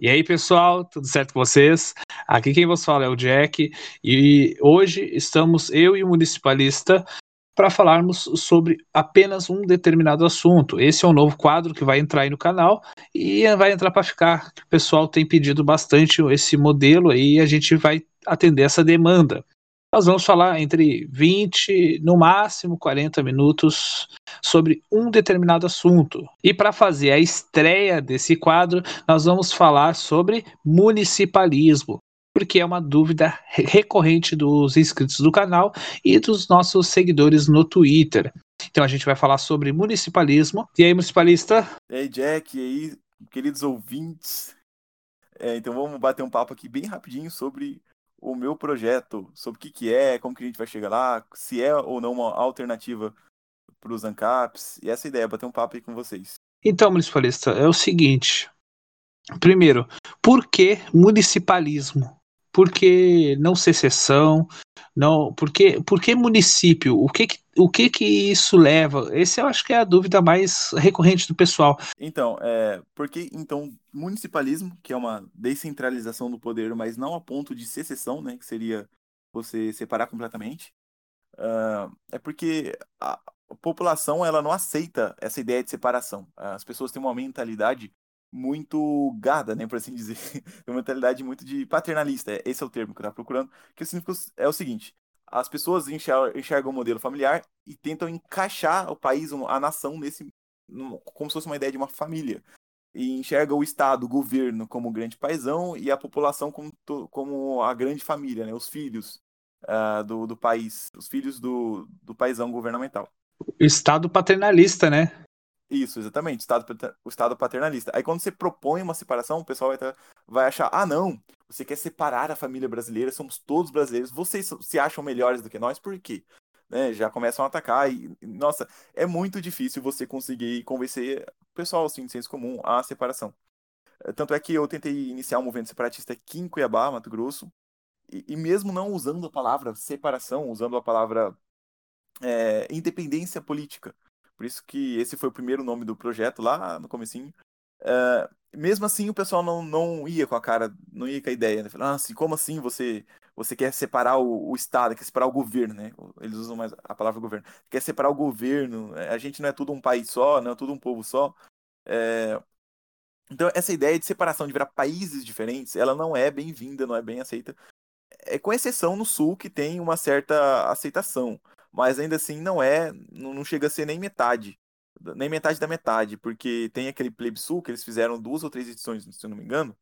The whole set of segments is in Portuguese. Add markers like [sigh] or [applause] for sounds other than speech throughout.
E aí, pessoal, tudo certo com vocês? Aqui quem vos fala é o Jack e hoje estamos eu e o municipalista para falarmos sobre apenas um determinado assunto. Esse é um novo quadro que vai entrar aí no canal e vai entrar para ficar. O pessoal tem pedido bastante esse modelo aí e a gente vai atender essa demanda. Nós vamos falar entre 20, no máximo 40 minutos sobre um determinado assunto. E para fazer a estreia desse quadro, nós vamos falar sobre municipalismo, porque é uma dúvida recorrente dos inscritos do canal e dos nossos seguidores no Twitter. Então a gente vai falar sobre municipalismo. E aí, municipalista? E aí, Jack, e aí, queridos ouvintes? É, então vamos bater um papo aqui bem rapidinho sobre o meu projeto, sobre o que, que é, como que a gente vai chegar lá, se é ou não uma alternativa para os ANCAPs, e essa ideia, bater um papo aí com vocês. Então, municipalista, é o seguinte. Primeiro, por que municipalismo? Por que não secessão? Não, por que, por que município? O que, o que que isso leva? Esse eu acho que é a dúvida mais recorrente do pessoal. Então, é, porque então municipalismo, que é uma descentralização do poder, mas não a ponto de secessão, né, que seria você separar completamente, uh, é porque a população ela não aceita essa ideia de separação. As pessoas têm uma mentalidade muito gada, né, por assim dizer, [laughs] uma mentalidade muito de paternalista, é, esse é o termo que eu estava procurando, que significa é o seguinte, as pessoas enxergam, o modelo familiar e tentam encaixar o país, a nação nesse, como se fosse uma ideia de uma família, e enxerga o Estado, o governo como o grande paizão e a população como, como a grande família, né, os filhos uh, do, do país, os filhos do, do paizão governamental. Estado paternalista, né? Isso, exatamente, estado, o Estado paternalista. Aí quando você propõe uma separação, o pessoal vai, vai achar, ah não, você quer separar a família brasileira, somos todos brasileiros, vocês se acham melhores do que nós, por quê? Né, já começam a atacar e, nossa, é muito difícil você conseguir convencer o pessoal, assim, de senso comum, a separação. Eh, tanto é que eu tentei iniciar um movimento separatista aqui em Cuiabá, Mato Grosso, e, e mesmo não usando a palavra separação, usando a palavra é, independência política, por isso que esse foi o primeiro nome do projeto lá no comecinho. Uh, mesmo assim, o pessoal não, não ia com a cara, não ia com a ideia, né? Falando, ah, assim, como assim você você quer separar o, o, Estado, quer separar o governo, né? Eles usam mais a palavra governo. Quer separar o governo, é, a gente não é tudo um país só, não é tudo um povo só. É... Então, essa ideia de separação, de virar países diferentes, ela não é bem-vinda, não é bem aceita. É com exceção no Sul, que tem uma certa aceitação mas ainda assim não é, não chega a ser nem metade, nem metade da metade, porque tem aquele plebiscito que eles fizeram duas ou três edições, se eu não me engano,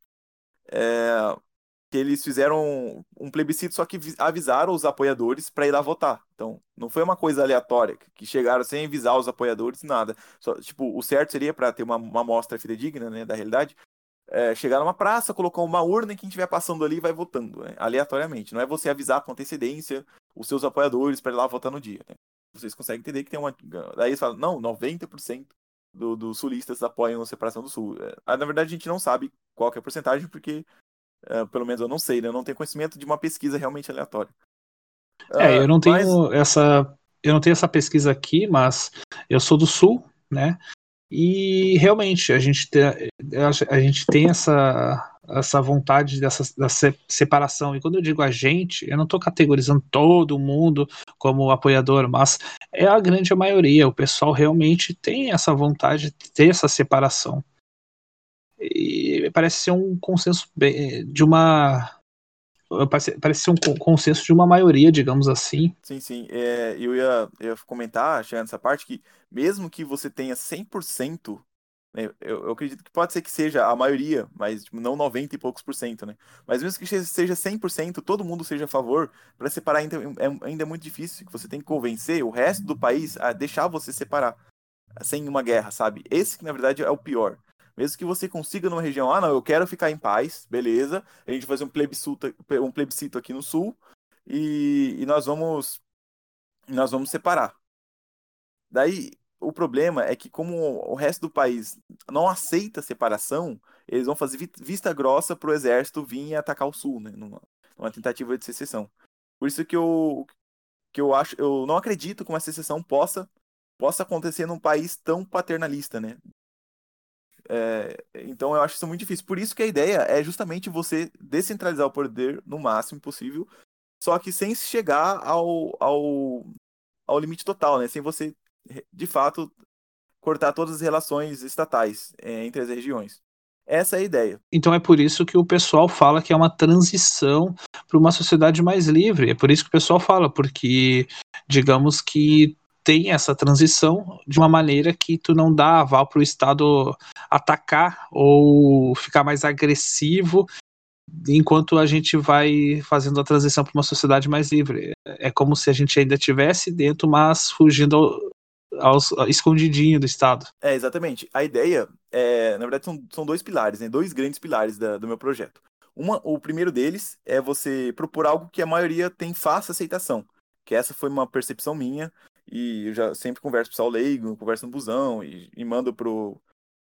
é, que eles fizeram um plebiscito só que avisaram os apoiadores para ir lá votar. Então, não foi uma coisa aleatória, que chegaram sem avisar os apoiadores, nada. Só, tipo, o certo seria para ter uma, uma amostra fidedigna né, da realidade, é, chegar numa praça, colocar uma urna e quem estiver passando ali vai votando, né, aleatoriamente. Não é você avisar com antecedência os seus apoiadores para ir lá votar no dia. Né? Vocês conseguem entender que tem uma. Daí eles falam, não, 90% dos do sulistas apoiam a separação do Sul. É, na verdade, a gente não sabe qual é a porcentagem, porque, é, pelo menos eu não sei, né? Eu não tenho conhecimento de uma pesquisa realmente aleatória. É, eu não tenho mas... essa. Eu não tenho essa pesquisa aqui, mas eu sou do Sul, né? E realmente a gente a gente tem essa, essa vontade dessa, dessa separação. E quando eu digo a gente, eu não estou categorizando todo mundo como apoiador, mas é a grande maioria. O pessoal realmente tem essa vontade de ter essa separação. E parece ser um consenso de uma. Parece, parece ser um consenso de uma maioria, digamos assim. Sim, sim. É, eu, ia, eu ia comentar, chegando nessa parte, que mesmo que você tenha 100%, né, eu, eu, acredito que pode ser que seja a maioria, mas tipo, não 90 e poucos por cento, né? Mas mesmo que seja 100%, todo mundo seja a favor, para separar ainda é, ainda é muito difícil, você tem que convencer o resto do país a deixar você separar, sem uma guerra, sabe? Esse que na verdade é o pior. Mesmo que você consiga numa região, ah, não, eu quero ficar em paz, beleza, a gente vai fazer um plebiscito, um plebiscito aqui no sul e, e nós vamos nós vamos separar. Daí, o problema é que, como o resto do país não aceita separação, eles vão fazer vista grossa para o exército vir e atacar o sul, né? Numa, numa, tentativa de secessão. Por isso que eu, que eu acho, eu não acredito que uma secessão possa, possa acontecer num país tão paternalista, né? É, então eu acho isso muito difícil. Por isso que a ideia é justamente você descentralizar o poder no máximo possível, só que sem chegar ao, ao, ao limite total, né? Sem você, de fato, cortar todas as relações estatais é, entre as regiões. Essa é a ideia. Então é por isso que o pessoal fala que é uma transição para uma sociedade mais livre. É por isso que o pessoal fala, porque digamos que tem essa transição de uma maneira que tu não dá aval para o Estado atacar ou ficar mais agressivo enquanto a gente vai fazendo a transição para uma sociedade mais livre. É como se a gente ainda tivesse dentro, mas fugindo aos, escondidinho do Estado. É, exatamente. A ideia, é, na verdade, são, são dois pilares, né? dois grandes pilares da, do meu projeto. Uma, o primeiro deles é você propor algo que a maioria tem fácil aceitação, que essa foi uma percepção minha, e eu já sempre converso com o pessoal leigo, converso no busão, e, e mando pro...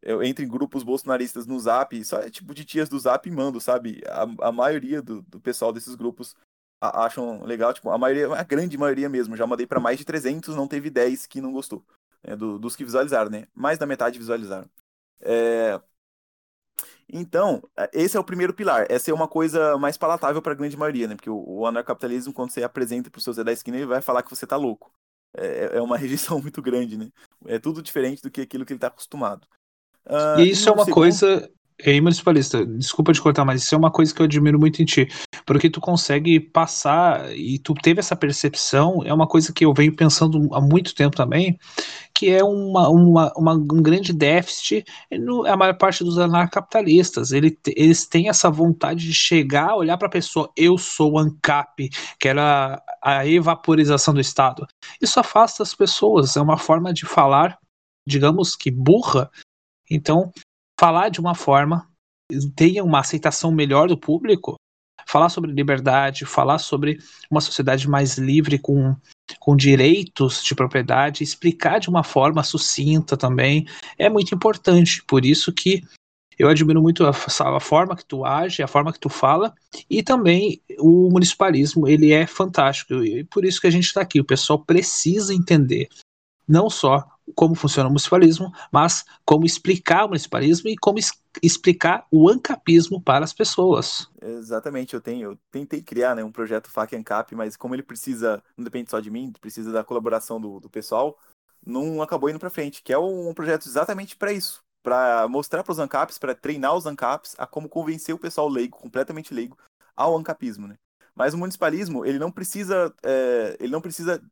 Eu entro em grupos bolsonaristas no Zap, só é tipo de tias do Zap e mando, sabe? A, a maioria do, do pessoal desses grupos acham legal, tipo, a maioria, a grande maioria mesmo, já mandei para mais de 300, não teve 10 que não gostou, né, do, dos que visualizaram, né? Mais da metade visualizaram. É... Então, esse é o primeiro pilar, essa é uma coisa mais palatável para a grande maioria, né? Porque o, o anarcapitalismo, quando você apresenta para o seu Zé da esquina, ele vai falar que você tá louco. É, é uma [laughs] rejeição muito grande, né? É tudo diferente do que aquilo que ele está acostumado. Uh, e isso é uma segundo... coisa Ei, municipalista, desculpa te cortar, mas isso é uma coisa que eu admiro muito em ti. Porque tu consegue passar e tu teve essa percepção, é uma coisa que eu venho pensando há muito tempo também, que é uma, uma, uma um grande déficit no, a maior parte dos anarcapitalistas. Ele, eles têm essa vontade de chegar, olhar para a pessoa, eu sou ANCAP, que era a evaporização do Estado. Isso afasta as pessoas, é uma forma de falar, digamos que burra. Então, falar de uma forma tenha uma aceitação melhor do público, falar sobre liberdade, falar sobre uma sociedade mais livre com, com direitos de propriedade, explicar de uma forma sucinta também, é muito importante. Por isso que eu admiro muito a, a, forma que tu age, a forma que tu fala, e também o municipalismo, ele é fantástico, e por isso que a gente está aqui. O pessoal precisa entender não só como funciona o municipalismo, mas como explicar o municipalismo e como explicar o ancapismo para as pessoas. Exatamente, eu tenho, eu tentei criar né, um projeto FAC ANCAP, mas como ele precisa, não depende só de mim, precisa da colaboração do, do pessoal, não acabou indo para frente, que é um projeto exatamente para isso, para mostrar para os ANCAPs, para treinar os ANCAPs a como convencer o pessoal leigo, completamente leigo, ao ancapismo, né? Mas o municipalismo, ele não precisa, é, ele não precisa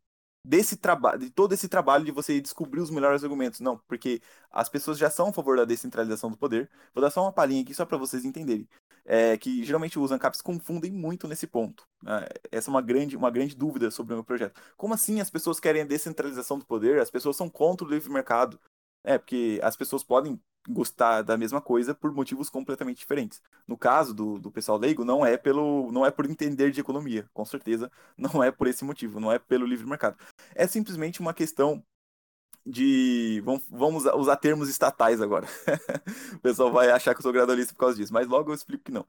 desse trabalho, de todo esse trabalho de você descobrir os melhores argumentos. Não, porque as pessoas já são a favor da descentralização do poder. Vou dar só uma palhinha aqui só para vocês entenderem. É, que geralmente os ANCAPs confundem muito nesse ponto. Né? Essa é uma grande, uma grande dúvida sobre o meu projeto. Como assim as pessoas querem a descentralização do poder? As pessoas são contra o livre mercado. É, porque as pessoas podem gostar da mesma coisa por motivos completamente diferentes. No caso do, do pessoal leigo, não é pelo não é por entender de economia, com certeza, não é por esse motivo, não é pelo livre mercado. É simplesmente uma questão de vamos, vamos usar termos estatais agora. [laughs] o pessoal vai achar que eu sou gradualista por causa disso, mas logo eu explico que não.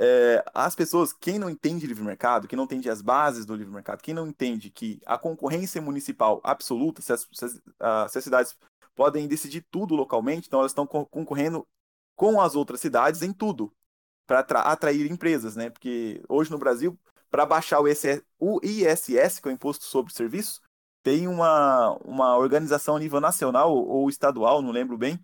É, as pessoas, quem não entende livre mercado, quem não entende as bases do livre mercado, quem não entende que a concorrência municipal absoluta, se as, se as, se as cidades podem decidir tudo localmente, então elas estão concorrendo com as outras cidades em tudo para atrair empresas, né? Porque hoje no Brasil, para baixar o, o ISS, que é o Imposto sobre Serviços, tem uma, uma organização a nível nacional ou estadual, não lembro bem,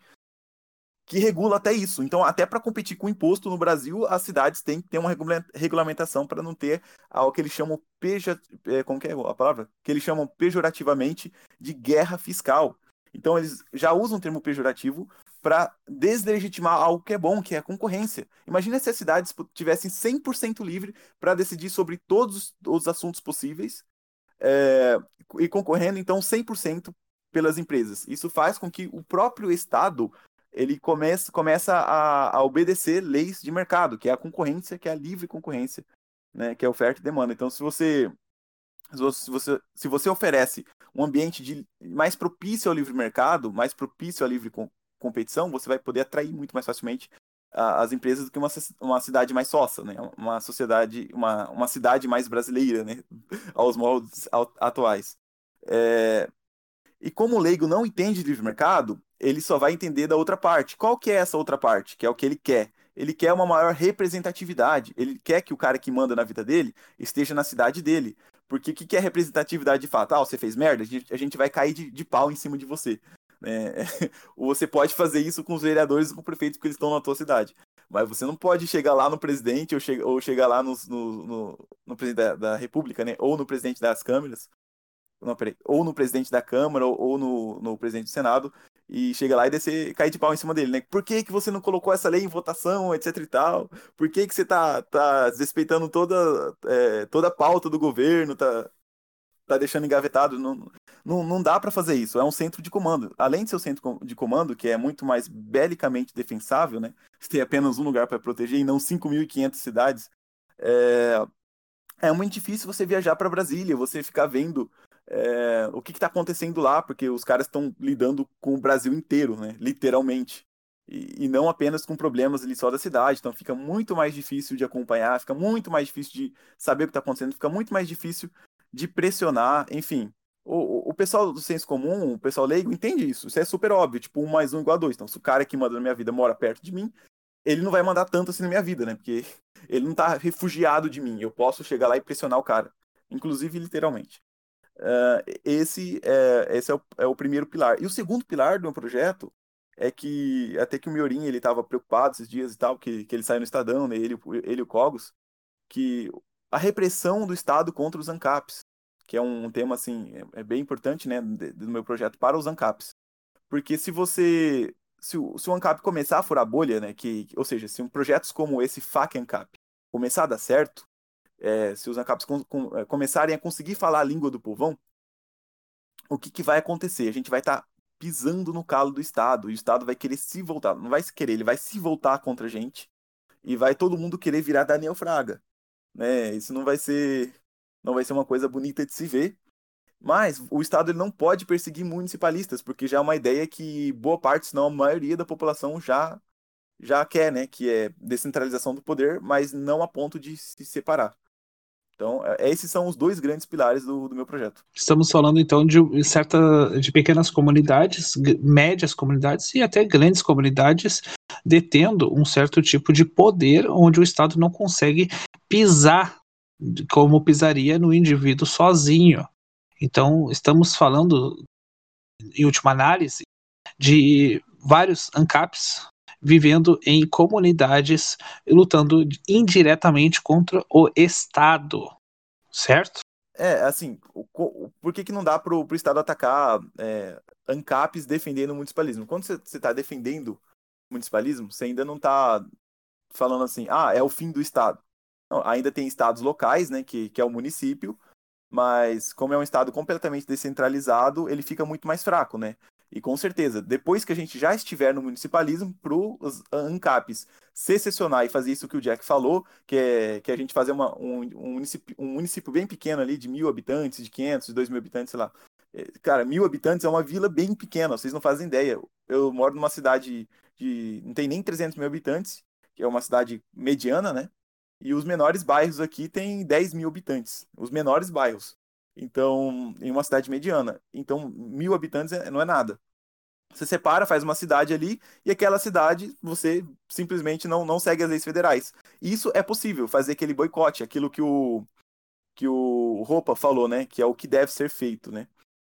que regula até isso. Então, até para competir com o imposto no Brasil, as cidades têm que ter uma regulamentação para não ter o que eles chamam peja, é, como que é a palavra? Que eles chamam pejorativamente de guerra fiscal. Então eles já usam o termo pejorativo para deslegitimar algo que é bom, que é a concorrência. Imagina se as cidades tivessem 100% livre para decidir sobre todos os assuntos possíveis é, e concorrendo então 100% pelas empresas. Isso faz com que o próprio Estado ele comece, começa a, a obedecer leis de mercado, que é a concorrência, que é a livre concorrência, né, que é oferta e demanda. Então, se você se você, se você oferece um ambiente de, mais propício ao livre mercado, mais propício à livre com, competição, você vai poder atrair muito mais facilmente uh, as empresas do que uma, uma cidade mais sócia, né? Uma sociedade, uma, uma cidade mais brasileira, né? [laughs] Aos moldes atuais. É, E como o leigo não entende de livre mercado, ele só vai entender da outra parte. Qual que é essa outra parte? Que é o que ele quer. Ele quer uma maior representatividade. Ele quer que o cara que manda na vida dele esteja na cidade dele. Porque o que, que é representatividade de fato? Ah, você fez merda? A gente, a gente vai cair de, de pau em cima de você. [laughs] É, você pode fazer isso com os vereadores e com o prefeito porque eles estão na tua cidade. Mas você não pode chegar lá no presidente ou, che ou chegar lá no, no, no, no presidente da, da, República, né? Ou no presidente das câmeras. Não, peraí, ou no presidente da Câmara ou, ou no, no presidente do Senado e chega lá e descer, cair de pau em cima dele, né? Por que, que você não colocou essa lei em votação, etc e tal? Por que, que você tá, tá desrespeitando toda, é, toda a pauta do governo, tá, tá deixando engavetado? Não, não, não dá para fazer isso. É um centro de comando. Além de ser um centro de comando, que é muito mais belicamente defensável, né? Você tem apenas um lugar para proteger e não 5.500 cidades. É, é muito difícil você viajar para Brasília, você ficar vendo é, o que está acontecendo lá, porque os caras estão lidando com o Brasil inteiro, né? Literalmente. E, e, não apenas com problemas ali só da cidade. Então fica muito mais difícil de acompanhar, fica muito mais difícil de saber o que está acontecendo, fica muito mais difícil de pressionar, enfim. O, o, pessoal do senso comum, o pessoal leigo, entende isso. Isso é super óbvio, tipo, um mais um igual a dois. Então, se o cara que manda na minha vida mora perto de mim, ele não vai mandar tanto assim na minha vida, né? Porque [laughs] ele não tá refugiado de mim. Eu posso chegar lá e pressionar o cara. Inclusive, literalmente. Uh, esse é, esse é o, é o, primeiro pilar. E o segundo pilar do meu projeto é que, até que o Miorim, ele estava preocupado esses dias e tal, que, que ele saiu no Estadão, né, ele, ele e o Cogos, que a repressão do Estado contra os ANCAPs, que é um, tema, assim, é, é, bem importante, né, do meu projeto para os ANCAPs. Porque se você, se o, se o ANCAP começar a furar bolha, né, que, ou seja, se um projetos como esse FAC ANCAP começar a dar certo, é, se os ANCAPs com, com, é, começarem a conseguir falar a língua do povão, o que, que vai acontecer? A gente vai estar tá pisando no calo do Estado, e o Estado vai querer se voltar, não vai se querer, ele vai se voltar contra a gente, e vai todo mundo querer virar Daniel Fraga. Né? Isso não vai ser não vai ser uma coisa bonita de se ver, mas o Estado ele não pode perseguir municipalistas, porque já é uma ideia que boa parte, se não a maioria da população já já quer, né? Que é descentralização do poder, mas não a ponto de se separar. Então, é, esses são os dois grandes pilares do, do meu projeto. Estamos falando então de certa de pequenas comunidades, médias comunidades e até grandes comunidades detendo um certo tipo de poder onde o Estado não consegue pisar como pisaria no indivíduo sozinho. Então, estamos falando, em última análise, de vários ANCAPs vivendo em comunidades lutando indiretamente contra o Estado, certo? É, assim, o, por que, que não dá pro, pro Estado atacar é, ANCAPs defendendo o municipalismo? Quando você está defendendo o municipalismo, você ainda não está falando assim, ah, é o fim do Estado. Não, ainda tem estados locais, né, que, que é o município, mas como é um estado completamente descentralizado, ele fica muito mais fraco, né? E com certeza, depois que a gente já estiver no municipalismo, para os ANCAPs secessionar e fazer isso que o Jack falou, que é, que é a gente fazer uma, um, um, município, um município bem pequeno ali, de mil habitantes, de 500, de dois mil habitantes, sei lá. É, cara, mil habitantes é uma vila bem pequena, vocês não fazem ideia. Eu moro numa cidade de. não tem nem 300 mil habitantes, que é uma cidade mediana, né? E os menores bairros aqui têm 10 mil habitantes. Os menores bairros. Então, em uma cidade mediana. Então, mil habitantes é, não é nada. Você separa, faz uma cidade ali, e aquela cidade você simplesmente não, não segue as leis federais. Isso é possível, fazer aquele boicote, aquilo que o, que o Roupa falou, né? Que é o que deve ser feito, né?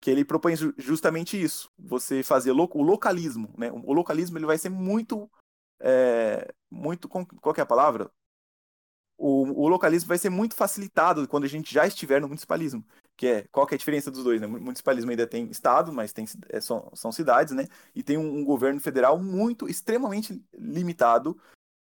Que ele propõe justamente isso. Você fazer lo, o localismo, né? O localismo ele vai ser muito. É, muito. Qual é a palavra? O, o localismo vai ser muito facilitado quando a gente já estiver no municipalismo que é qual que é a diferença dos dois, né? O municipalismo ainda tem estado, mas tem, é, são, são cidades, né? E tem um, um, governo federal muito, extremamente limitado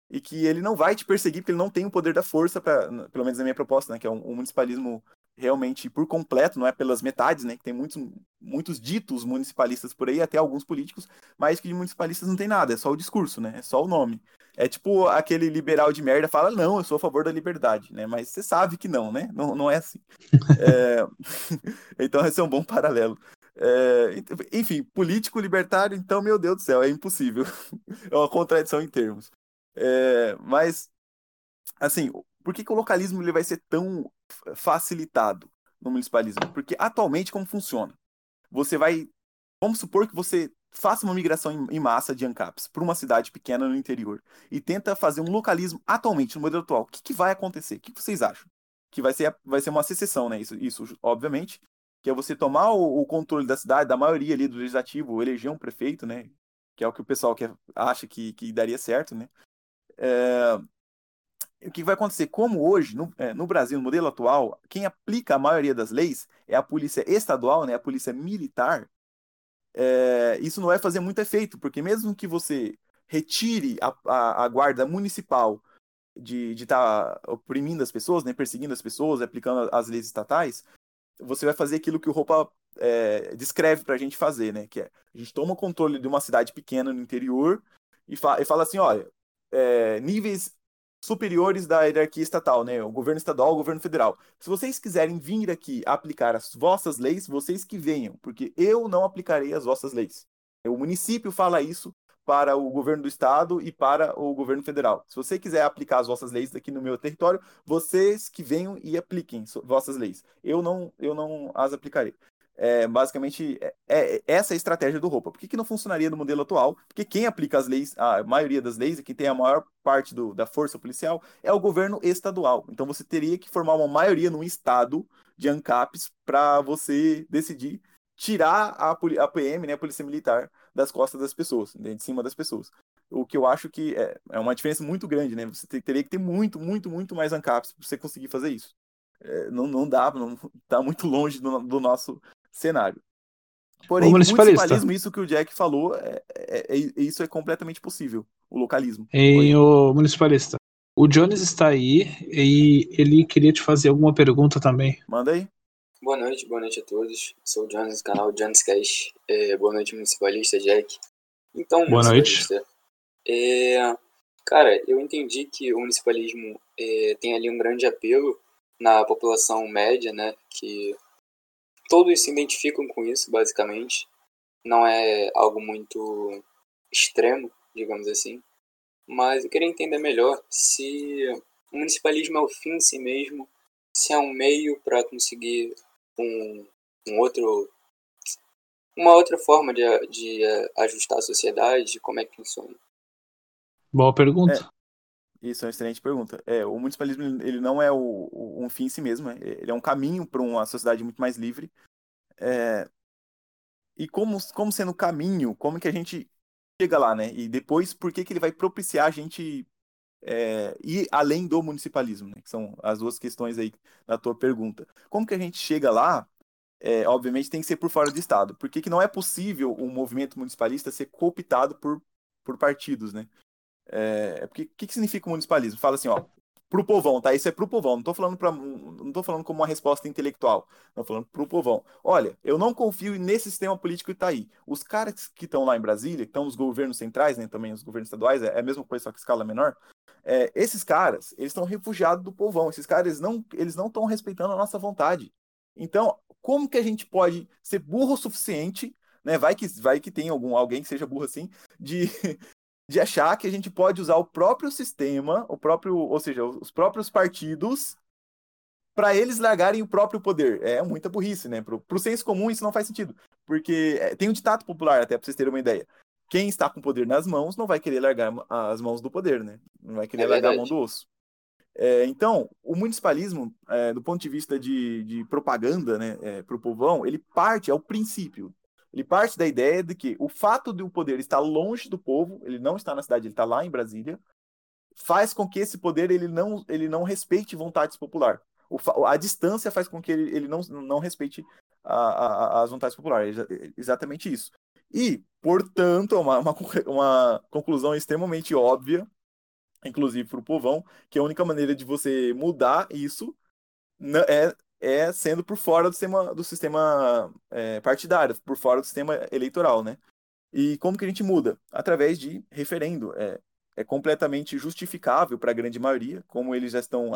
e que ele não vai te perseguir porque ele não tem o poder da força, pelo menos na minha proposta, né? Que é um, um municipalismo realmente por completo, não é pelas metades, né? Que tem muitos, muitos ditos municipalistas por aí, até alguns políticos, mas que de municipalistas não tem nada, é só o discurso, né? É só o nome. É tipo aquele liberal de merda fala, não, eu sou a favor da liberdade, né? Mas você sabe que não, né? Não, não é assim. é... [laughs] então esse é um bom paralelo. É... Enfim, político libertário, então, meu Deus do céu, é impossível. [laughs] é uma contradição em termos. É... Mas, assim, por que, que o localismo ele vai ser tão facilitado no municipalismo? Porque atualmente como funciona? Você vai vamos supor que você faça uma migração em, massa de ANCAPs para uma cidade pequena no interior e tenta fazer um localismo atualmente, no modelo atual. O que, que vai acontecer? O que, que vocês acham? Que vai ser, vai ser uma secessão, né? Isso, isso obviamente, que é você tomar o, o, controle da cidade, da maioria ali do legislativo, eleger um prefeito, né? Que é o que o pessoal quer, acha que, que daria certo, né? É, o que vai acontecer? Como hoje, no, é, no, Brasil, no modelo atual, quem aplica a maioria das leis é a polícia estadual, né, a polícia militar, é, isso não vai fazer muito efeito, porque mesmo que você retire a, a, a guarda municipal de estar tá oprimindo as pessoas, né, perseguindo as pessoas, aplicando as leis estatais, você vai fazer aquilo que o Roupa é, descreve para a gente fazer, né, que é a gente toma o controle de uma cidade pequena no interior e, fa e fala assim, olha, é, níveis superiores da hierarquia estatal, né? O governo estadual, o governo federal. Se vocês quiserem vir aqui aplicar as vossas leis, vocês que venham, porque eu não aplicarei as vossas leis. O município fala isso para o governo do estado e para o governo federal. Se você quiser aplicar as vossas leis aqui no meu território, vocês que venham e apliquem vossas leis. Eu não, eu não as aplicarei. É, basicamente, é, é, essa é a estratégia do roupa. Por que, que não funcionaria no modelo atual? Porque quem aplica as leis, a maioria das leis, e quem tem a maior parte do, da força policial, é o governo estadual. Então você teria que formar uma maioria num estado de ANCAPs para você decidir tirar a, a PM, né, a Polícia Militar, das costas das pessoas, né, de cima das pessoas. O que eu acho que é, é uma diferença muito grande, né? Você teria que ter muito, muito, muito mais ANCAPs para você conseguir fazer isso. É, não, não dá, não está muito longe do, do nosso cenário. Porém, o municipalismo, isso que o Jack falou, é, é, é, isso é completamente possível, o localismo. Em o municipalista, o Jones está aí e ele queria te fazer alguma pergunta também. Manda aí. Boa noite, boa noite a todos. Sou o Jones do canal Jones Cash. É, boa noite, municipalista Jack. Então, boa noite. É, cara, eu entendi que o municipalismo é, tem ali um grande apelo na população média, né? Que todos se identificam com isso, basicamente. Não é algo muito extremo, digamos assim. Mas eu queria entender melhor se o municipalismo é o fim em si mesmo, se é um meio para conseguir um, um outro uma outra forma de, de ajustar a sociedade, como é que funciona? Boa pergunta. É, isso é uma excelente pergunta. É, o municipalismo ele não é o, o, um fim em si mesmo, né? ele é um caminho para uma sociedade muito mais livre. É, e como, como sendo o caminho, como que a gente chega lá, né? E depois, por que, que ele vai propiciar a gente é, ir além do municipalismo, né? Que são as duas questões aí da tua pergunta. Como que a gente chega lá? É, obviamente tem que ser por fora do Estado. Por que, que não é possível o um movimento municipalista ser cooptado por, por partidos, né? É, porque o que, que significa o municipalismo? Fala assim, ó, pro povão, tá? Isso é pro povão. Não tô falando para não tô falando como uma resposta intelectual. Tô falando pro povão. Olha, eu não confio nesse sistema político que tá aí. Os caras que estão lá em Brasília, que estão nos governos centrais, né, também os governos estaduais, é, é a mesma coisa só que escala menor. É, esses caras, eles estão refugiados do povão. Esses caras eles não eles não estão respeitando a nossa vontade. Então, como que a gente pode ser burro o suficiente né? Vai que vai que tem algum alguém que seja burro assim de de achar que a gente pode usar o próprio sistema, o próprio, ou seja, os próprios partidos para eles largarem o próprio poder. É muita burrice, né? Pro, pro senso comum isso não faz sentido, porque é, tem um ditado popular até para vocês terem uma ideia. Quem está com o poder nas mãos não vai querer largar as mãos do poder, né? Não vai querer é largar a mão do osso. É, então, o municipalismo, é, do ponto de vista de, de propaganda né, é, para o povão, ele parte ao princípio ele parte da ideia de que o fato de o poder estar longe do povo, ele não está na cidade, ele está lá em Brasília, faz com que esse poder ele não, ele não respeite vontades populares. A distância faz com que ele, ele não, não respeite a, a, as vontades populares. Exatamente isso. E, portanto, é uma, uma, uma conclusão extremamente óbvia, inclusive para o povão, que a única maneira de você mudar isso é é sendo por fora do sistema, do sistema é, partidário, por fora do sistema eleitoral, né? E como que a gente muda? Através de referendo. É, é completamente justificável para a grande maioria, como eles já estão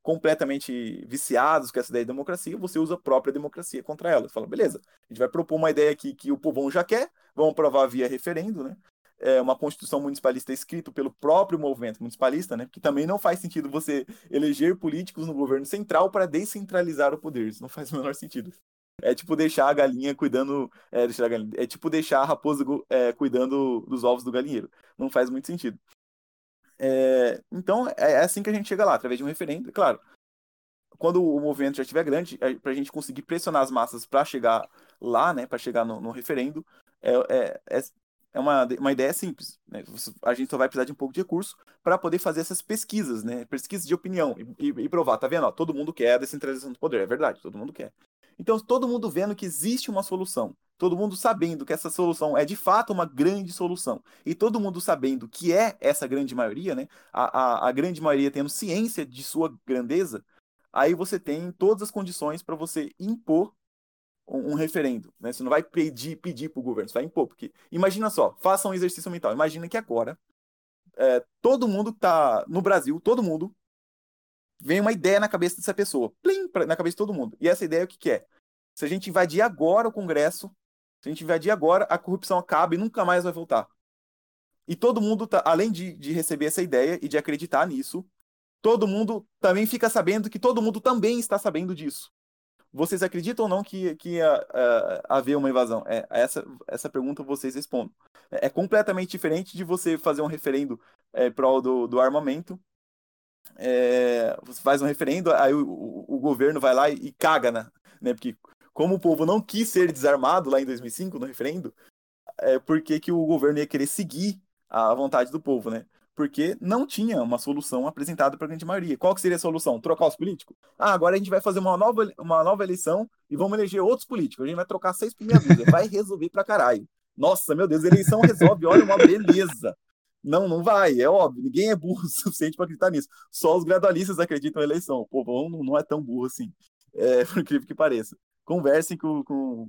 completamente viciados com essa ideia de democracia, você usa a própria democracia contra ela. Fala, beleza, a gente vai propor uma ideia aqui que o povão já quer, vamos aprovar via referendo, né? É, uma constituição municipalista escrito pelo próprio movimento municipalista, né? Que também não faz sentido você eleger políticos no governo central para descentralizar o poder. Isso não faz o menor sentido. É tipo deixar a galinha cuidando. É, deixar a galinha, é tipo deixar a raposa é, cuidando dos ovos do galinheiro. Não faz muito sentido. É, então, é, é assim que a gente chega lá, através de um referendo. Claro, quando o movimento já estiver grande, para a gente conseguir pressionar as massas para chegar lá, né, para chegar no, no referendo, é, é, é, é uma, uma ideia simples. Né? A gente só vai precisar de um pouco de recurso para poder fazer essas pesquisas, né? pesquisas de opinião e, e, e provar. Tá vendo? Ó, todo mundo quer a descentralização do poder, é verdade, todo mundo quer. Então, todo mundo vendo que existe uma solução, todo mundo sabendo que essa solução é de fato uma grande solução, e todo mundo sabendo que é essa grande maioria, né? a, a, a grande maioria tendo ciência de sua grandeza, aí você tem todas as condições para você impor um, um, referendo. Né? Você não vai pedir pedir para o governo, você vai impor. Porque imagina só, faça um exercício mental. Imagina que agora é, todo mundo está no Brasil, todo mundo vem uma ideia na cabeça dessa pessoa, plim, na cabeça de todo mundo. E essa ideia o que, que é? Se a gente invadir agora o Congresso, se a gente invadir agora, a corrupção acaba e nunca mais vai voltar. E todo mundo, tá, além de, de receber essa ideia e de acreditar nisso, todo mundo também fica sabendo que todo mundo também está sabendo disso. Vocês acreditam ou não que, que ia uh, haver uma invasão? É, essa, essa pergunta vocês respondem. É, é completamente diferente de você fazer um referendo é, prol do, do armamento. É, você faz um referendo, aí o, o, o governo vai lá e, e caga, né? né? Porque como o povo não quis ser desarmado lá em 2005, no referendo, é, por que, que o governo ia querer seguir a vontade do povo, né? Porque não tinha uma solução apresentada para a grande maioria. Qual seria a solução? Trocar os políticos? Ah, agora a gente vai fazer uma nova, uma nova eleição e vamos eleger outros políticos. A gente vai trocar seis meia dúzia. Vai resolver para caralho. Nossa, meu Deus, eleição resolve. Olha, uma beleza. Não, não vai, é óbvio. Ninguém é burro [laughs] o suficiente para acreditar nisso. Só os gradualistas acreditam em eleição. O povão não é tão burro assim, é, [laughs] por incrível que pareça. Conversem com, com,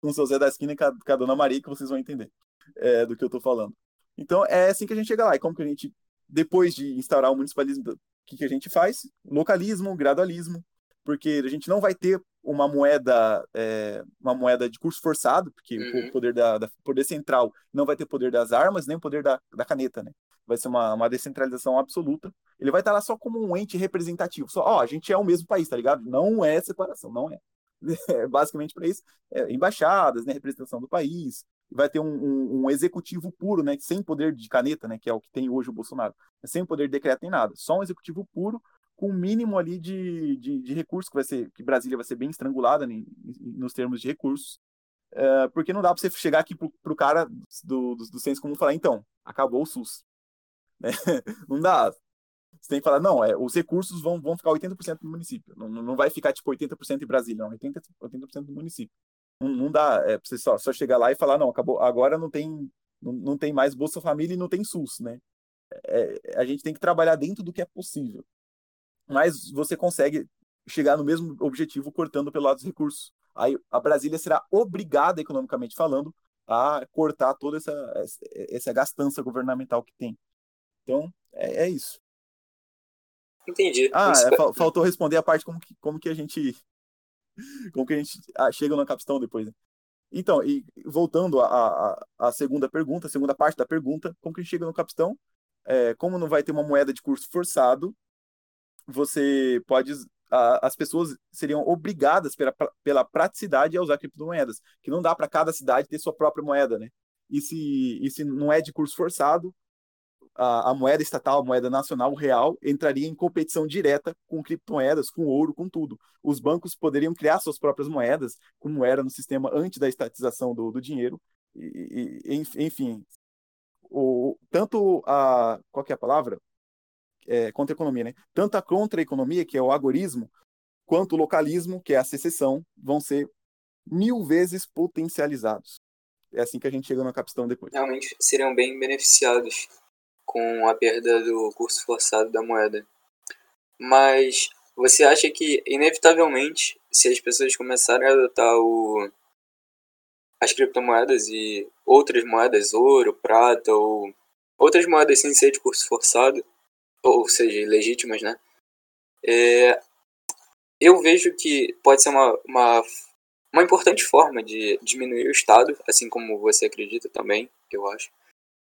com o seu Zé da Esquina e com a, com a Dona Maria que vocês vão entender é, do que eu estou falando. Então é assim que a gente chega lá. E como que a gente, depois de instaurar o municipalismo, o que, que a gente faz? Localismo, gradualismo, porque a gente não vai ter uma moeda, é, uma moeda de curso forçado, porque uhum. o poder da, da, poder central não vai ter poder das armas nem o poder da, da caneta, né? Vai ser uma, uma descentralização absoluta. Ele vai estar lá só como um ente representativo. Só, ó, a gente é o mesmo país, tá ligado? Não é separação, não é. [laughs] é basicamente para isso, é, embaixadas, né, representação do país, vai ter um, um, um, executivo puro, né, sem poder de caneta, né, que é o que tem hoje o Bolsonaro, sem poder de decreto nem nada, só um executivo puro com o um mínimo ali de, de, de recursos que vai ser que Brasília vai ser bem estrangulada né, nos termos de recursos, é, porque não dá para você chegar aqui pro, pro cara do, do, do senso comum falar então acabou o SUS, [laughs] né? não dá. Você tem que falar, não, é, os recursos vão, vão ficar 80% do município. Não, não vai ficar tipo 80% em Brasília, não, 80%, 80 do município. Não, não dá é, você só, só chegar lá e falar, não, acabou, agora não tem, não, não tem mais Bolsa Família e não tem SUS, né? É, a gente tem que trabalhar dentro do que é possível. Mas você consegue chegar no mesmo objetivo cortando pelo lado dos recursos. Aí a Brasília será obrigada, economicamente falando, a cortar toda essa, essa gastança governamental que tem. Então, é, é isso. Entendi. Ah, é, faltou responder a parte como que, como que a gente [laughs] como que a gente ah, chega na capstão depois. Né? Então, e voltando à, segunda pergunta, a segunda parte da pergunta, como que a gente chega no capstão? É, como não vai ter uma moeda de curso forçado, você pode a, as pessoas seriam obrigadas pela, pela praticidade a usar criptomoedas, que não dá para cada cidade ter sua própria moeda, né? E se, e se não é de curso forçado, a, a, moeda estatal, a moeda nacional real, entraria em competição direta com criptomoedas, com ouro, com tudo. Os bancos poderiam criar suas próprias moedas, como era no sistema antes da estatização do, do dinheiro. E, e, enfim, o, tanto a. Qual é a palavra? É, contra-economia, né? Tanto a contra-economia, que é o agorismo, quanto o localismo, que é a secessão, vão ser mil vezes potencializados. É assim que a gente chega na capstão depois. Realmente seriam bem beneficiados com a perda do curso forçado da moeda. Mas você acha que, inevitavelmente, se as pessoas começarem a adotar o, as criptomoedas e outras moedas, ouro, prata ou outras moedas sem ser de curso forçado, ou seja, ilegítimas, né? É, eu vejo que pode ser uma, uma, uma importante forma de diminuir o Estado, assim como você acredita também, eu acho.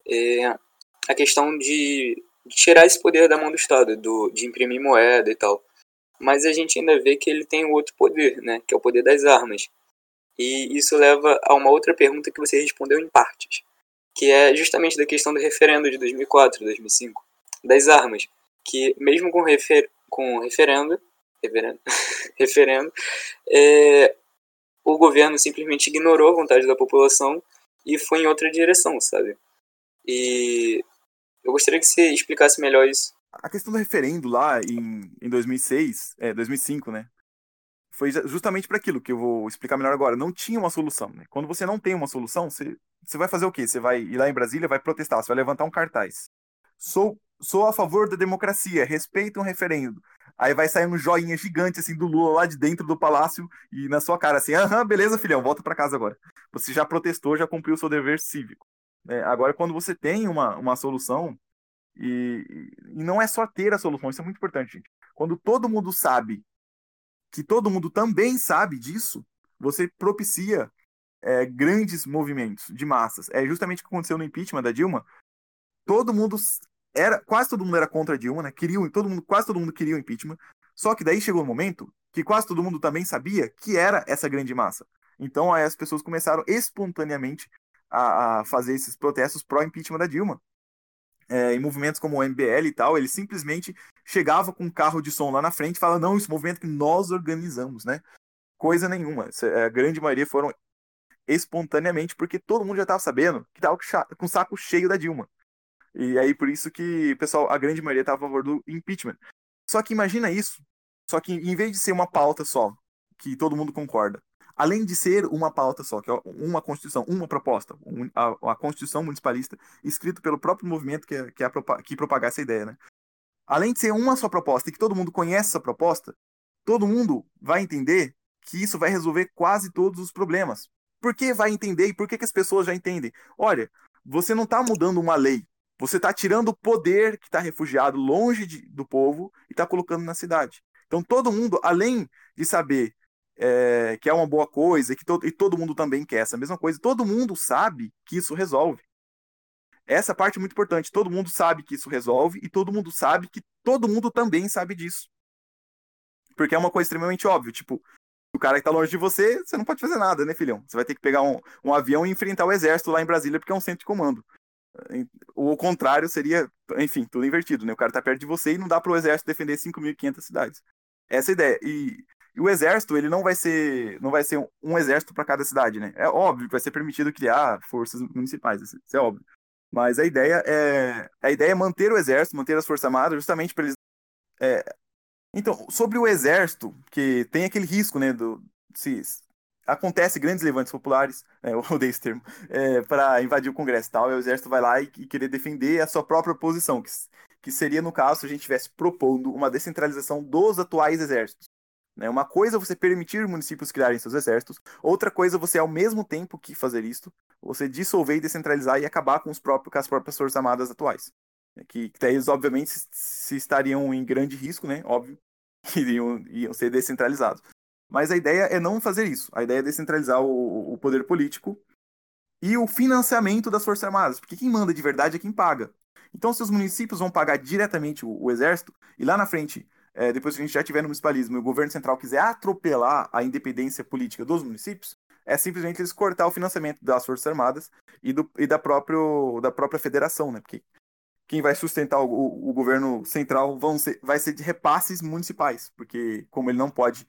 É, a questão de, tirar esse poder da mão do Estado, do, de imprimir moeda e tal. Mas a gente ainda vê que ele tem outro poder, né? Que é o poder das armas. E isso leva a uma outra pergunta que você respondeu em partes, que é justamente da questão do referendo de 2004, 2005, das armas, que mesmo com, refer com referendo, referendo, [laughs] referendo é, o governo simplesmente ignorou a vontade da população e foi em outra direção, sabe? E eu gostaria que você explicasse melhor isso. A questão do referendo lá em, em 2006, é, 2005, né? Foi justamente para aquilo que eu vou explicar melhor agora. Não tinha uma solução, né? Quando você não tem uma solução, você, você vai fazer o quê? Você vai ir lá em Brasília, vai protestar, você vai levantar um cartaz. Sou, sou a favor da democracia, respeito um referendo. Aí vai sair um joinha gigante assim do Lula lá de dentro do palácio e na sua cara assim, aham, beleza, filhão, volta para casa agora. Você já protestou, já cumpriu o seu dever cívico. É, agora, quando você tem uma, uma solução, e, e não é só ter a solução, isso é muito importante, gente. Quando todo mundo sabe que todo mundo também sabe disso, você propicia é, grandes movimentos de massas. É justamente o que aconteceu no impeachment da Dilma. Todo mundo era, quase todo mundo era contra a Dilma, né? Queriam, todo mundo, quase todo mundo queria o impeachment. Só que daí chegou um momento que quase todo mundo também sabia que era essa grande massa. Então aí as pessoas começaram espontaneamente a, a fazer esses protestos pró-impeachment da Dilma. É, em movimentos como o MBL e tal, ele simplesmente chegava com um carro de som lá na frente e falava, não, esse movimento que nós organizamos, né? Coisa nenhuma. A grande maioria foram espontaneamente, porque todo mundo já estava sabendo que estava com o saco cheio da Dilma. E aí por isso que, pessoal, a grande maioria estava a favor do impeachment. Só que imagina isso. Só que em vez de ser uma pauta só, que todo mundo concorda, além de ser uma pauta só, que é uma constituição, uma proposta, a, a constituição municipalista, escrita pelo próprio movimento que, é, que, é que propagar essa ideia, né? Além de ser uma só proposta e que todo mundo conhece essa proposta, todo mundo vai entender que isso vai resolver quase todos os problemas. Por que vai entender e por que, que as pessoas já entendem? Olha, você não está mudando uma lei, você está tirando o poder que está refugiado longe de, do povo e está colocando na cidade. Então todo mundo, além de saber é, que é uma boa coisa e que to, e todo mundo também quer essa mesma coisa, todo mundo sabe que isso resolve. Essa parte é muito importante. Todo mundo sabe que isso resolve e todo mundo sabe que todo mundo também sabe disso. Porque é uma coisa extremamente óbvia. Tipo, o cara que tá longe de você, você não pode fazer nada, né, filhão? Você vai ter que pegar um, um avião e enfrentar o exército lá em Brasília porque é um centro de comando. O contrário seria, enfim, tudo invertido, né? O cara tá perto de você e não dá pro exército defender 5.500 cidades. Essa é ideia. E, e, o exército, ele não vai ser, não vai ser um, um exército para cada cidade, né? É óbvio que vai ser permitido criar forças municipais, isso é óbvio. Mas a ideia é a ideia é manter o exército, manter as forças armadas, justamente para eles é... Então, sobre o exército, que tem aquele risco, né, do se acontece grandes levantes populares, é, [laughs] eu odeio esse termo, é, para invadir o Congresso e tal, e o Exército vai lá e, e, querer defender a sua própria posição, que, que seria, no caso, se a gente estivesse propondo uma descentralização dos atuais exércitos. Né? Uma coisa é você permitir municípios criarem seus exércitos, outra coisa é você, ao mesmo tempo que fazer isto, você dissolver e descentralizar e acabar com, os próprios, com as próprias forças armadas atuais. Que, que eles, obviamente, se, se estariam em grande risco, né? Óbvio, [laughs] iriam, iriam ser descentralizados. Mas a ideia é não fazer isso. A ideia é descentralizar o, o poder político e o financiamento das Forças Armadas, porque quem manda de verdade é quem paga. Então, se os municípios vão pagar diretamente o, o exército, e lá na frente, é, depois que a gente já tiver no municipalismo e o governo central quiser atropelar a independência política dos municípios, é simplesmente eles cortar o financiamento das Forças Armadas e, do, e da, próprio, da própria federação, né? Porque quem vai sustentar o, o, governo central vão ser, vai ser de repasses municipais, porque como ele não pode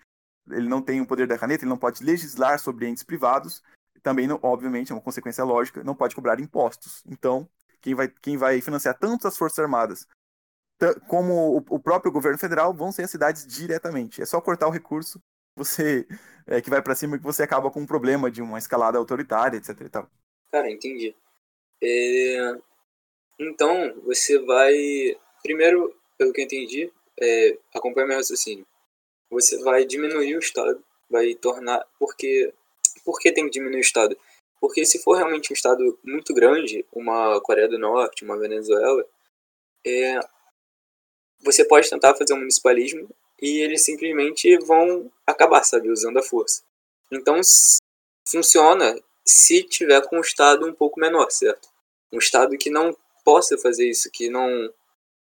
ele não tem o poder da caneta, ele não pode legislar sobre entes privados, também, obviamente, é uma consequência lógica, não pode cobrar impostos. Então, quem vai, quem vai financiar tanto as Forças Armadas como o, próprio governo federal vão ser as cidades diretamente. É só cortar o recurso você é, que vai para cima que você acaba com um problema de uma escalada autoritária, etc. E tal. Cara, entendi. É... Então, você vai. Primeiro, pelo que eu entendi, é... acompanha meu raciocínio você vai diminuir o Estado, vai tornar. Porque, por que tem que diminuir o Estado? Porque se for realmente um Estado muito grande, uma Coreia do Norte, uma Venezuela, é, você pode tentar fazer um municipalismo e eles simplesmente vão acabar, sabe, usando a força. Então, funciona se tiver com um Estado um pouco menor, certo? Um Estado que não possa fazer isso, que não,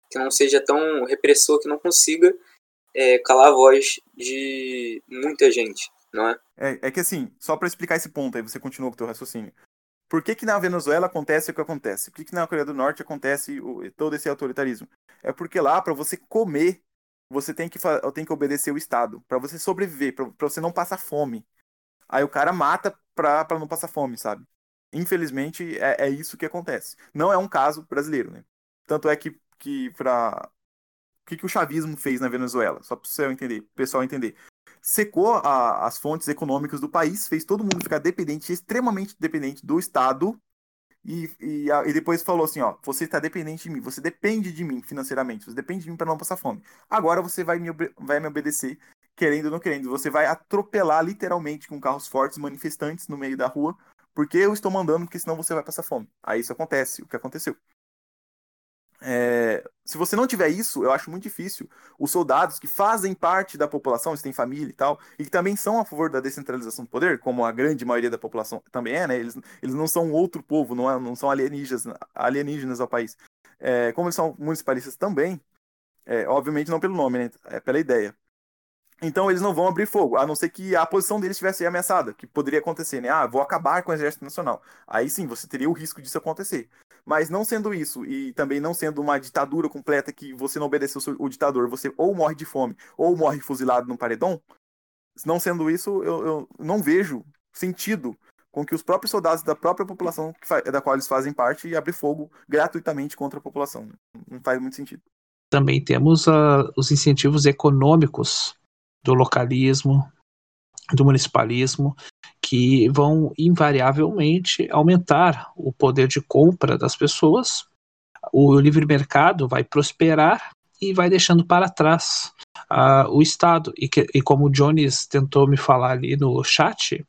que não seja tão repressor, que não consiga é, calar a voz de muita gente, não é? É, é que assim, só para explicar esse ponto aí, você continua com o teu raciocínio. Por que, que na Venezuela acontece o que acontece? Por que, que na Coreia do Norte acontece o, todo esse autoritarismo? É porque lá, para você comer, você tem que, tem que obedecer o Estado. para você sobreviver, para você não passar fome. Aí o cara mata pra, não passar fome, sabe? Infelizmente, é, é isso que acontece. Não é um caso brasileiro, né? Tanto é que, que pra... O que, que o chavismo fez na Venezuela? Só para o pessoal entender secou a, as fontes econômicas do país, fez todo mundo ficar dependente, extremamente dependente do Estado, e, e, e depois falou assim: ó, você está dependente de mim, você depende de mim financeiramente, você depende de mim para não passar fome. Agora você vai me, vai me obedecer, querendo ou não querendo. Você vai atropelar literalmente com carros fortes, manifestantes no meio da rua, porque eu estou mandando, porque senão você vai passar fome. Aí isso acontece, o que aconteceu. É, se você não tiver isso, eu acho muito difícil. Os soldados que fazem parte da população, eles têm família e tal, e que também são a favor da descentralização do poder, como a grande maioria da população também é, né? Eles, eles não são outro povo, não, é, não são alienígenas, alienígenas ao país. É, como eles são municipalistas também, é, obviamente não pelo nome, né? É pela ideia. Então eles não vão abrir fogo, a não ser que a posição deles estivesse ameaçada, que poderia acontecer, né? Ah, vou acabar com o Exército Nacional. Aí sim, você teria o risco disso acontecer. Mas não sendo isso, e também não sendo uma ditadura completa que você não obedeceu o ditador, você ou morre de fome, ou morre fuzilado no paredão, não sendo isso, eu, eu não vejo sentido com que os próprios soldados da própria população da qual eles fazem parte abrir fogo gratuitamente contra a população. Não faz muito sentido. Também temos uh, os incentivos econômicos do localismo, do municipalismo, que vão invariavelmente aumentar o poder de compra das pessoas. O livre mercado vai prosperar e vai deixando para trás uh, o Estado. E, que, e, como o Jones tentou me falar ali no chat,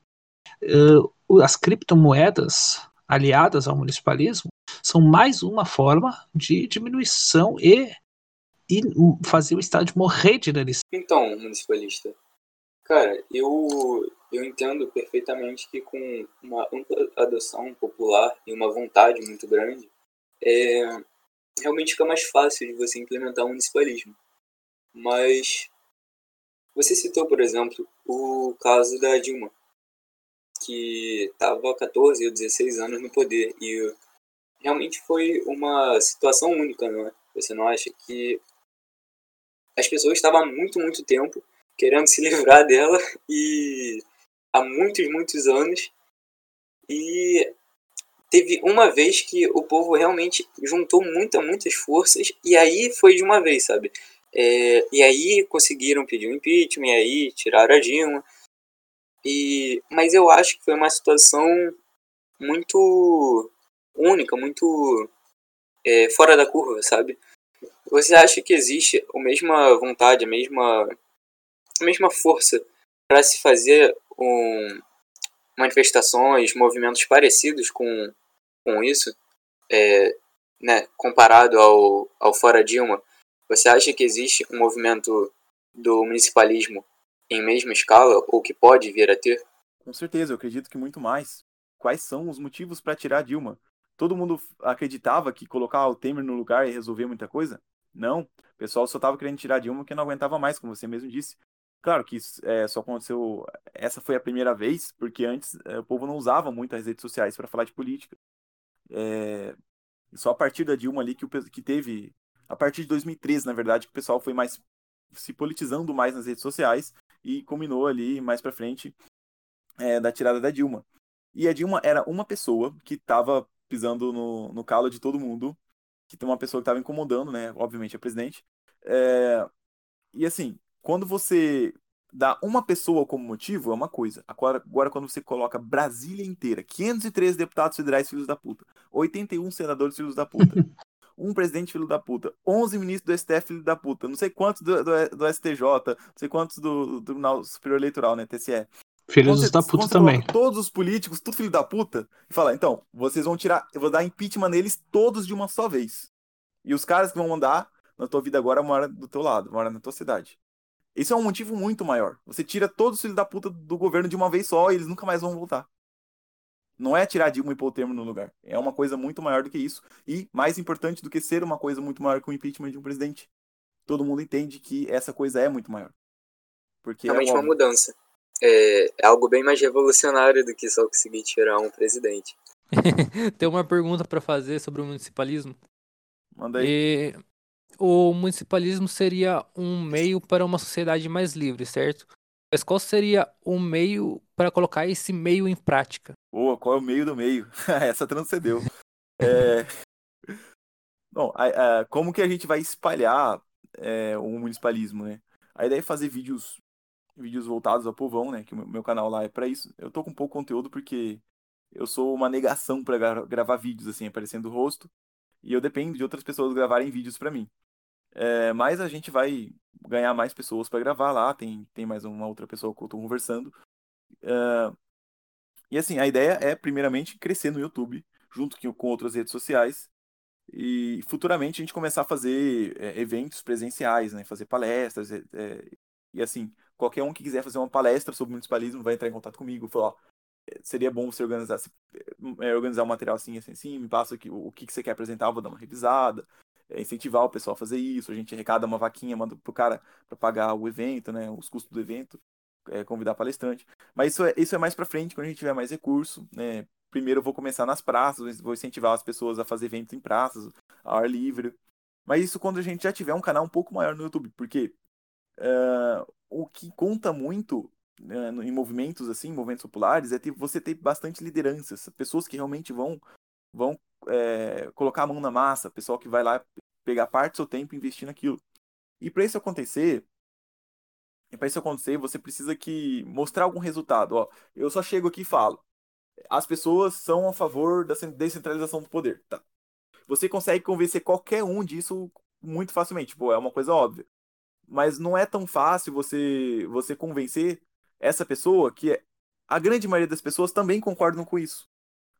uh, as criptomoedas aliadas ao municipalismo são mais uma forma de diminuição e e fazer o estádio morrer de nariz. Então, municipalista, cara, eu, eu entendo perfeitamente que com uma ampla adoção popular e uma vontade muito grande, é, realmente fica mais fácil de você implementar o municipalismo. Mas você citou, por exemplo, o caso da Dilma, que estava há 14 ou 16 anos no poder e realmente foi uma situação única, não é? Você não acha que as pessoas estavam há muito, muito tempo querendo se livrar [laughs] dela e há muitos, muitos anos. E teve uma vez que o povo realmente juntou muitas, muitas forças e aí foi de uma vez, sabe? É, e aí conseguiram pedir o um impeachment, e aí tiraram a Dilma. E, mas eu acho que foi uma situação muito única, muito é, fora da curva, sabe? Você acha que existe a mesma vontade, a mesma, a mesma força para se fazer um, manifestações, movimentos parecidos com, com isso, é, né, comparado ao, ao Fora Dilma? Você acha que existe um movimento do municipalismo em mesma escala ou que pode vir a ter? Com certeza, eu acredito que muito mais. Quais são os motivos para tirar Dilma? Todo mundo acreditava que colocar o Temer no lugar ia resolver muita coisa? Não, o pessoal só estava querendo tirar Dilma porque não aguentava mais, como você mesmo disse. Claro que isso, é, só aconteceu. Essa foi a primeira vez, porque antes é, o povo não usava muito as redes sociais para falar de política. É, só a partir da Dilma ali que, o, que teve. A partir de 2013, na verdade, que o pessoal foi mais se politizando mais nas redes sociais e combinou ali mais para frente é, da tirada da Dilma. E a Dilma era uma pessoa que estava pisando no, no calo de todo mundo que tem uma pessoa que estava incomodando, né? Obviamente a presidente. É... E assim, quando você dá uma pessoa como motivo, é uma coisa. Agora, agora quando você coloca Brasília inteira, 513 deputados federais filhos da puta, 81 senadores filhos da puta, [laughs] um presidente filho da puta, 11 ministros do STF filho da puta, não sei quantos do, do, do STJ, não sei quantos do, Tribunal Superior Eleitoral, né, TSE. Filhos da puta também. Todos os políticos, tudo filho da puta, e falar, então, vocês vão tirar, eu vou dar impeachment neles todos de uma só vez. E os caras que vão mandar na tua vida agora moram do teu lado, moram na tua cidade. Isso é um motivo muito maior. Você tira todos os filhos da puta do governo de uma vez só e eles nunca mais vão voltar. Não é tirar Dilma e pôr o termo no lugar. É uma coisa muito maior do que isso. E mais importante do que ser uma coisa muito maior que o impeachment de um presidente. Todo mundo entende que essa coisa é muito maior. Porque Realmente é uma mudança. é, é algo bem mais revolucionário do que só conseguir tirar um presidente. [laughs] Tem uma pergunta para fazer sobre o municipalismo. Manda aí. E o municipalismo seria um meio para uma sociedade mais livre, certo? Mas qual seria o meio para colocar esse meio em prática? Boa, qual é o meio do meio? [laughs] Essa transcendeu. É... [laughs] Bom, a- a- como que a gente vai espalhar é, o municipalismo, né? A ideia é fazer vídeos, vídeos voltados ao povão, né? Que o meu- canal lá é pra isso. Eu tô com pouco conteúdo porque eu sou uma negação pra gra- gravar vídeos, assim, aparecendo o rosto. E eu dependo de outras pessoas gravarem vídeos pra mim. É, mas a gente vai ganhar mais pessoas pra gravar lá. Tem, tem mais uma outra pessoa que eu tô conversando. É, e assim, a ideia é, primeiramente, crescer no YouTube, junto com outras redes sociais. E futuramente a gente começar a fazer é, eventos presenciais, né? Fazer palestras. é, é, e assim, qualquer um que quiser fazer uma palestra sobre municipalismo vai entrar em contato comigo. Falar, ó, é, seria bom você organizar, organizar um material assim, assim, assim, me passa o que que você quer apresentar, eu vou dar uma revisada. É, incentivar o pessoal a fazer isso. A gente arrecada uma vaquinha, manda pro cara para pagar o evento, né? Os custos do evento, é, convidar palestrante. Mas isso é, isso é mais pra frente, quando a gente tiver mais recurso, né? Primeiro eu vou começar nas praças, vou incentivar as pessoas a fazer eventos em praças, ao ar livre. Mas isso quando a gente já tiver um canal um pouco maior no YouTube, porque eh, o que conta muito no- em movimentos assim, movimentos populares, é ter, você ter bastante lideranças, pessoas que realmente vão vão eh, colocar a mão na massa, pessoal que vai lá pegar parte do seu tempo e investir naquilo. E para isso acontecer, para isso acontecer, você precisa que mostrar algum resultado. Ó, eu só chego aqui e falo. As pessoas são a favor da cen- descentralização do poder. Tá. Você consegue convencer qualquer um disso muito facilmente. Pô, é uma coisa óbvia. Mas não é tão fácil você você convencer essa pessoa que é- a grande maioria das pessoas também concordam com isso,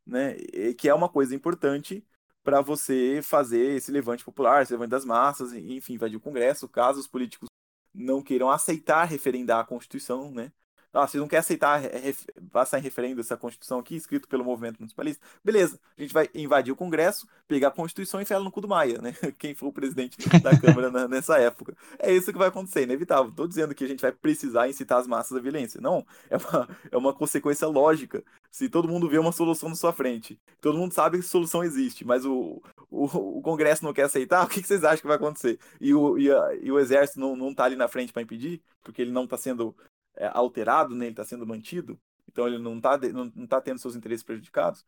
né? Que é uma coisa importante para você fazer esse levante popular, esse levante das massas, enfim, invadir o Congresso, caso os políticos não queiram aceitar referendar a Constituição, né? Ah, vocês não querem aceitar re- ref- passar em referendo essa Constituição aqui, escrito pelo movimento municipalista? Beleza, a gente vai invadir o Congresso, pegar a Constituição e enfiar ela no cu do Maia, né? [laughs] Quem for o presidente da Câmara na- nessa época. É isso que vai acontecer, inevitável. Estou dizendo que a gente vai precisar incitar as massas à violência. Não, é uma, é uma consequência lógica. Se todo mundo vê uma solução na sua frente, todo mundo sabe que solução existe, mas o, o, o Congresso não quer aceitar, [laughs] o que, que vocês acham que vai acontecer? E o, e a- e o Exército não, não tá ali na frente para impedir, porque ele não está sendo é, alterado, né? ele está sendo mantido, então ele não está não, não tá tendo seus interesses prejudicados.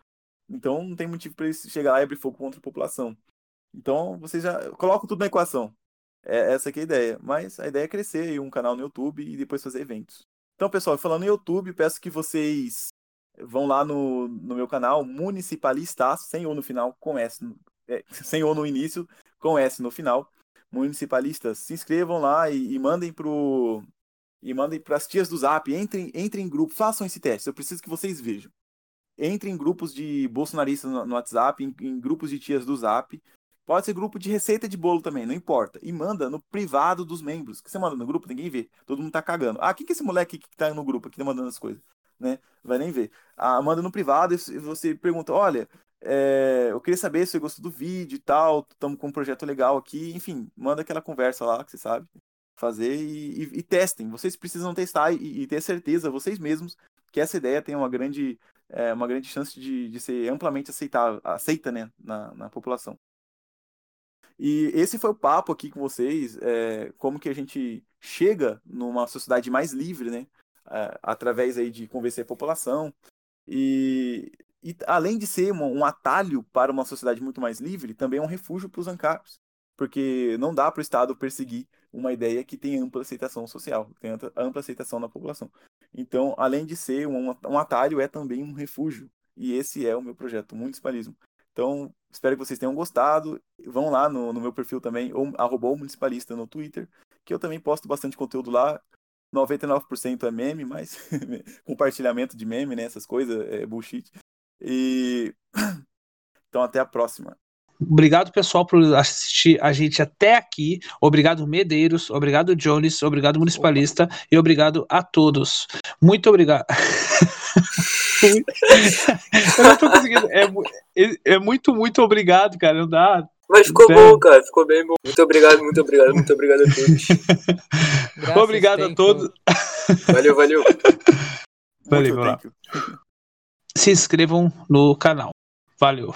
Então não tem motivo para ele chegar lá e abrir fogo contra a população. Então vocês já colocam tudo na equação. É essa é a ideia. Mas a ideia é crescer aí um canal no YouTube e depois fazer eventos. Então, pessoal, falando em YouTube, peço que vocês vão lá no, no meu canal, Municipalistas, sem O no final, com S. é, [laughs] sem O no início, com S no final. Municipalistas, se inscrevam lá e, e mandem pro. E mandem para as tias do Zap, entrem, entrem em grupo, façam esse teste. Eu preciso que vocês vejam. Entrem em grupos de bolsonaristas no, no WhatsApp, em, em grupos de tias do Zap. Pode ser grupo de receita de bolo também, não importa. E manda no privado dos membros. Que você manda no grupo, ninguém vê. Todo mundo tá cagando. Ah, quem que é esse moleque que tá no grupo aqui tá mandando as coisas? Né? Vai nem ver. Ah, manda no privado e você pergunta: olha, é, eu queria saber se você gostou do vídeo e tal. Estamos com um projeto legal aqui. Enfim, manda aquela conversa lá que você sabe fazer e, e- e testem. Vocês precisam testar e, e ter certeza, vocês mesmos, que essa ideia tem uma grande, é, uma grande chance de, de ser amplamente aceitável, aceita né, na, na população. E esse foi o papo aqui com vocês, é, como que a gente chega numa sociedade mais livre, né? através aí de convencer a população. E, e além de ser um, um atalho para uma sociedade muito mais livre, também é um refúgio para os ANCAPs. Porque não dá para o Estado perseguir uma ideia que tem ampla aceitação social, tem ampla- aceitação na população. Então, além de ser um, um atalho, é também um refúgio. E esse é o meu projeto, Municipalismo. Então, espero que vocês tenham gostado. Vão lá no, no meu perfil também, ou, arroba municipalista no Twitter, que eu também posto bastante conteúdo lá. 99% é meme, mas [laughs] compartilhamento de meme, né? Essas coisas, é bullshit. E [clears throat] então até a próxima. Obrigado, pessoal, por assistir a gente até aqui. Obrigado, Medeiros. Obrigado, Jones. Obrigado, Municipalista. E obrigado a todos. Muito obrigado. [laughs] Eu não tô conseguindo. É, é- é muito, muito obrigado, cara. Não dá. Mas ficou bom, cara. Ficou bem bom. Muito obrigado, muito obrigado, muito obrigado a todos. Graças [laughs] Obrigado a todos. Valeu, valeu. Valeu, you. Se inscrevam no canal. Valeu.